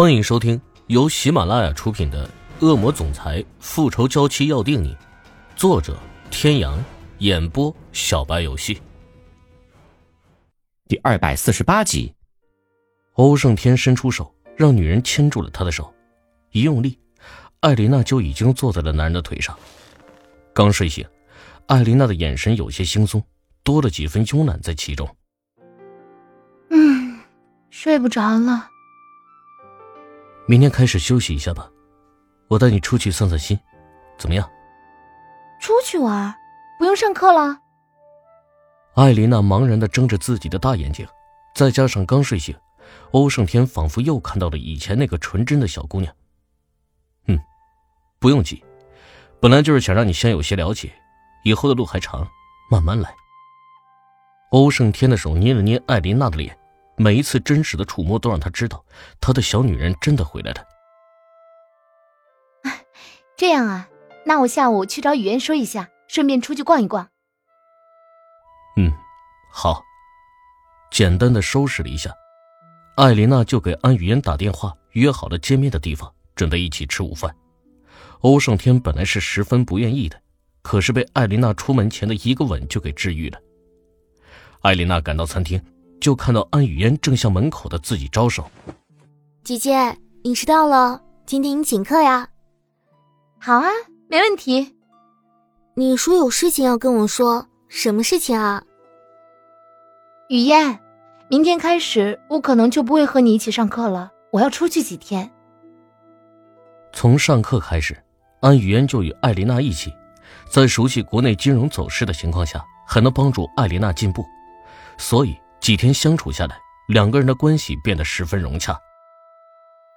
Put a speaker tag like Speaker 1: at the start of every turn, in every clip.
Speaker 1: 欢迎收听由喜马拉雅出品的《恶魔总裁复仇娇妻要定你》，作者：天阳，演播：小白游戏。
Speaker 2: 第二百四十八集，
Speaker 1: 欧胜天伸出手，让女人牵住了他的手，一用力，艾琳娜就已经坐在了男人的腿上。刚睡醒，艾琳娜的眼神有些惺忪，多了几分慵懒在其中。
Speaker 3: 嗯，睡不着了。
Speaker 1: 明天开始休息一下吧，我带你出去散散心，怎么样？
Speaker 3: 出去玩，不用上课了。
Speaker 1: 艾琳娜茫然的睁着自己的大眼睛，再加上刚睡醒，欧胜天仿佛又看到了以前那个纯真的小姑娘。嗯，不用急，本来就是想让你先有些了解，以后的路还长，慢慢来。欧胜天的手捏了捏艾琳娜的脸。每一次真实的触摸都让他知道，他的小女人真的回来了。
Speaker 3: 这样啊，那我下午去找雨嫣说一下，顺便出去逛一逛。
Speaker 1: 嗯，好。简单的收拾了一下，艾琳娜就给安雨嫣打电话，约好了见面的地方，准备一起吃午饭。欧胜天本来是十分不愿意的，可是被艾琳娜出门前的一个吻就给治愈了。艾琳娜赶到餐厅。就看到安雨嫣正向门口的自己招手，
Speaker 4: 姐姐，你迟到了，今天你请客呀？
Speaker 3: 好啊，没问题。
Speaker 4: 你说有事情要跟我说，什么事情啊？
Speaker 3: 雨嫣，明天开始我可能就不会和你一起上课了，我要出去几天。
Speaker 1: 从上课开始，安雨嫣就与艾琳娜一起，在熟悉国内金融走势的情况下，还能帮助艾琳娜进步，所以。几天相处下来，两个人的关系变得十分融洽。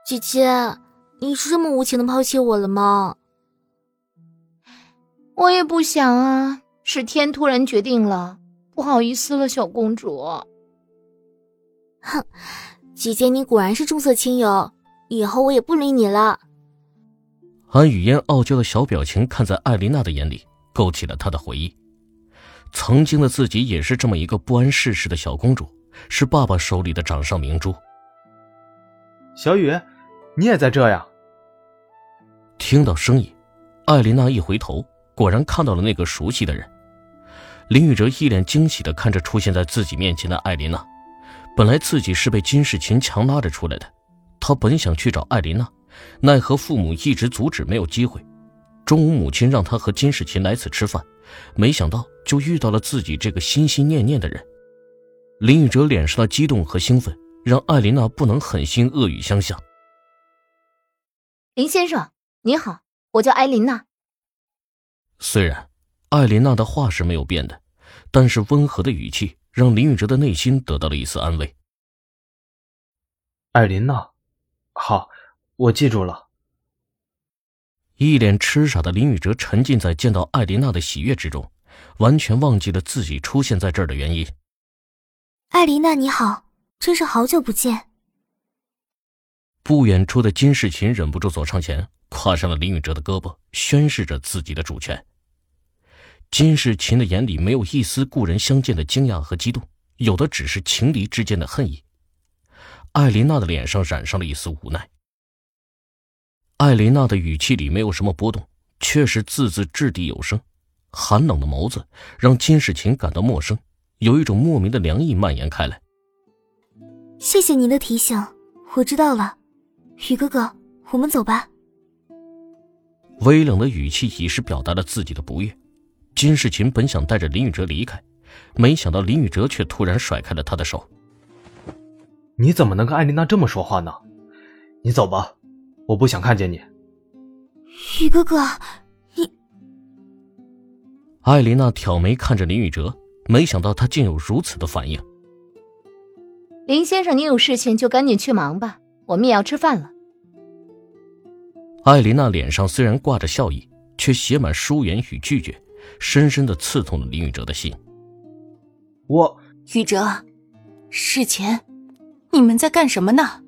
Speaker 4: 姐姐，你是这么无情的抛弃我了吗？
Speaker 3: 我也不想啊，是天突然决定了，不好意思了，小公主。
Speaker 4: 哼，姐姐你果然是重色轻友，以后我也不理你了。
Speaker 1: 韩雨嫣傲娇的小表情看在艾琳娜的眼里，勾起了她的回忆。曾经的自己也是这么一个不谙世事的小公主，是爸爸手里的掌上明珠。
Speaker 5: 小雨，你也在这呀？
Speaker 1: 听到声音，艾琳娜一回头，果然看到了那个熟悉的人。林宇哲一脸惊喜的看着出现在自己面前的艾琳娜。本来自己是被金世琴强拉着出来的，他本想去找艾琳娜，奈何父母一直阻止，没有机会。中午母亲让他和金世琴来此吃饭。没想到就遇到了自己这个心心念念的人，林宇哲脸上的激动和兴奋让艾琳娜不能狠心恶语相向。
Speaker 3: 林先生，你好，我叫艾琳娜。
Speaker 1: 虽然艾琳娜的话是没有变的，但是温和的语气让林宇哲的内心得到了一丝安慰。
Speaker 5: 艾琳娜，好，我记住了。
Speaker 1: 一脸痴傻的林宇哲沉浸在见到艾琳娜的喜悦之中，完全忘记了自己出现在这儿的原因。
Speaker 4: 艾琳娜，你好，真是好久不见。
Speaker 1: 不远处的金世琴忍不住走上前，跨上了林宇哲的胳膊，宣示着自己的主权。金世琴的眼里没有一丝故人相见的惊讶和激动，有的只是情敌之间的恨意。艾琳娜的脸上染上了一丝无奈。艾琳娜的语气里没有什么波动，却是字字掷地有声，寒冷的眸子让金世琴感到陌生，有一种莫名的凉意蔓延开来。
Speaker 4: 谢谢您的提醒，我知道了。雨哥哥，我们走吧。
Speaker 1: 微冷的语气已是表达了自己的不悦。金世琴本想带着林宇哲离开，没想到林宇哲却突然甩开了他的手。
Speaker 5: 你怎么能跟艾琳娜这么说话呢？你走吧。我不想看见你，
Speaker 4: 雨哥哥，你。
Speaker 1: 艾琳娜挑眉看着林宇哲，没想到他竟有如此的反应。
Speaker 3: 林先生，你有事情就赶紧去忙吧，我们也要吃饭了。
Speaker 1: 艾琳娜脸上虽然挂着笑意，却写满疏远与拒绝，深深的刺痛了林宇哲的心。
Speaker 5: 我，
Speaker 6: 宇哲，事前，你们在干什么呢？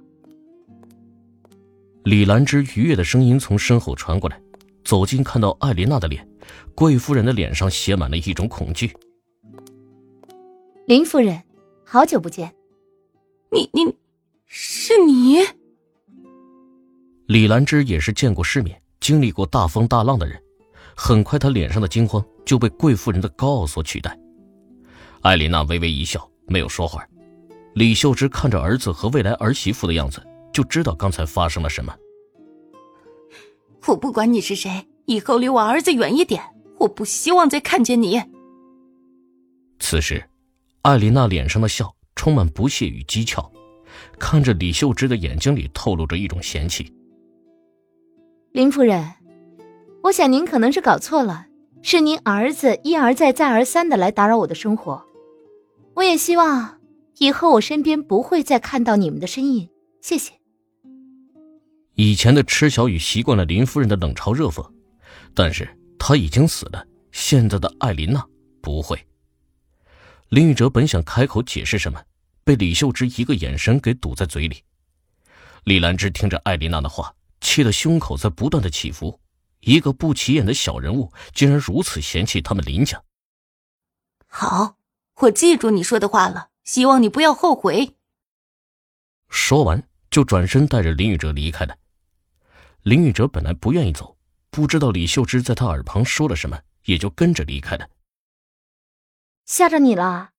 Speaker 1: 李兰芝愉悦的声音从身后传过来，走近看到艾琳娜的脸，贵夫人的脸上写满了一种恐惧。
Speaker 3: 林夫人，好久不见。
Speaker 6: 你你，是你？
Speaker 1: 李兰芝也是见过世面、经历过大风大浪的人，很快她脸上的惊慌就被贵夫人的高傲所取代。艾琳娜微微一笑，没有说话。李秀芝看着儿子和未来儿媳妇的样子，就知道刚才发生了什么。
Speaker 6: 我不管你是谁，以后离我儿子远一点，我不希望再看见你。
Speaker 1: 此时，艾琳娜脸上的笑充满不屑与讥诮，看着李秀芝的眼睛里透露着一种嫌弃。
Speaker 3: 林夫人，我想您可能是搞错了，是您儿子一而再、再而三的来打扰我的生活。我也希望以后我身边不会再看到你们的身影。谢谢。
Speaker 1: 以前的池小雨习惯了林夫人的冷嘲热讽，但是他已经死了。现在的艾琳娜不会。林宇哲本想开口解释什么，被李秀芝一个眼神给堵在嘴里。李兰芝听着艾琳娜的话。气得胸口在不断的起伏，一个不起眼的小人物竟然如此嫌弃他们林家。
Speaker 6: 好，我记住你说的话了，希望你不要后悔。
Speaker 1: 说完，就转身带着林宇哲离开了。林宇哲本来不愿意走，不知道李秀芝在他耳旁说了什么，也就跟着离开了。
Speaker 3: 吓着你了？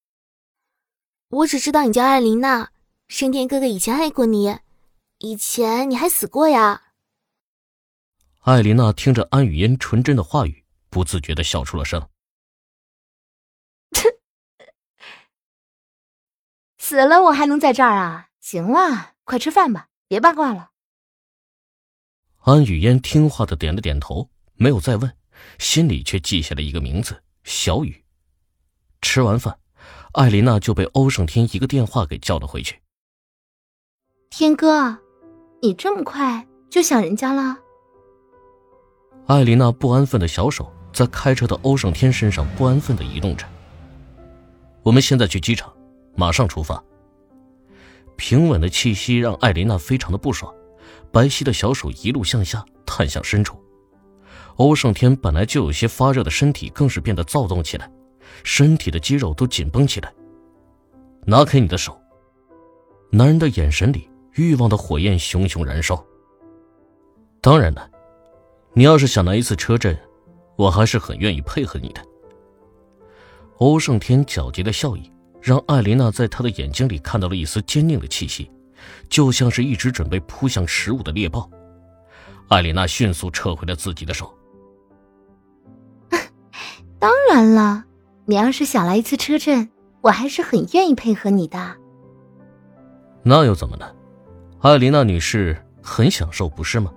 Speaker 4: 我只知道你叫艾琳娜，升天哥哥以前爱过你，以前你还死过呀。
Speaker 1: 艾琳娜听着安雨嫣纯真的话语，不自觉的笑出了声。
Speaker 3: 死了我还能在这儿啊？行了，快吃饭吧，别八卦了。
Speaker 1: 安雨嫣听话的点了点头，没有再问，心里却记下了一个名字：小雨。吃完饭，艾琳娜就被欧胜天一个电话给叫了回去。
Speaker 3: 天哥，你这么快就想人家了？
Speaker 1: 艾琳娜不安分的小手在开车的欧胜天身上不安分的移动着。我们现在去机场，马上出发。平稳的气息让艾琳娜非常的不爽，白皙的小手一路向下探向深处。欧胜天本来就有些发热的身体更是变得躁动起来，身体的肌肉都紧绷起来。拿开你的手！男人的眼神里欲望的火焰熊熊燃烧。当然了。你要是想来一次车震，我还是很愿意配合你的。欧胜天皎洁的笑意让艾琳娜在他的眼睛里看到了一丝坚定的气息，就像是一直准备扑向食物的猎豹。艾琳娜迅速撤回了自己的手。
Speaker 3: 当然了，你要是想来一次车震，我还是很愿意配合你的。
Speaker 1: 那又怎么了？艾琳娜女士很享受，不是吗？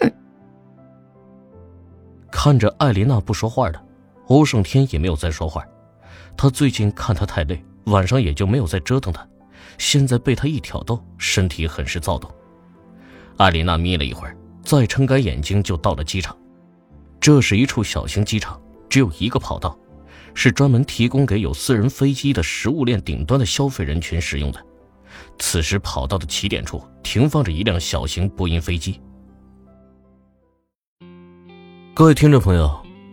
Speaker 3: 哼！
Speaker 1: 看着艾琳娜不说话的，欧胜天也没有再说话。他最近看她太累，晚上也就没有再折腾她。现在被他一挑逗，身体很是躁动。艾琳娜眯了一会儿，再撑开眼睛就到了机场。这是一处小型机场，只有一个跑道，是专门提供给有私人飞机的食物链顶端的消费人群使用的。此时，跑道的起点处停放着一辆小型波音飞机。各位听众朋友，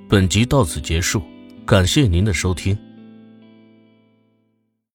Speaker 1: 本集到此结束，感谢您的收听。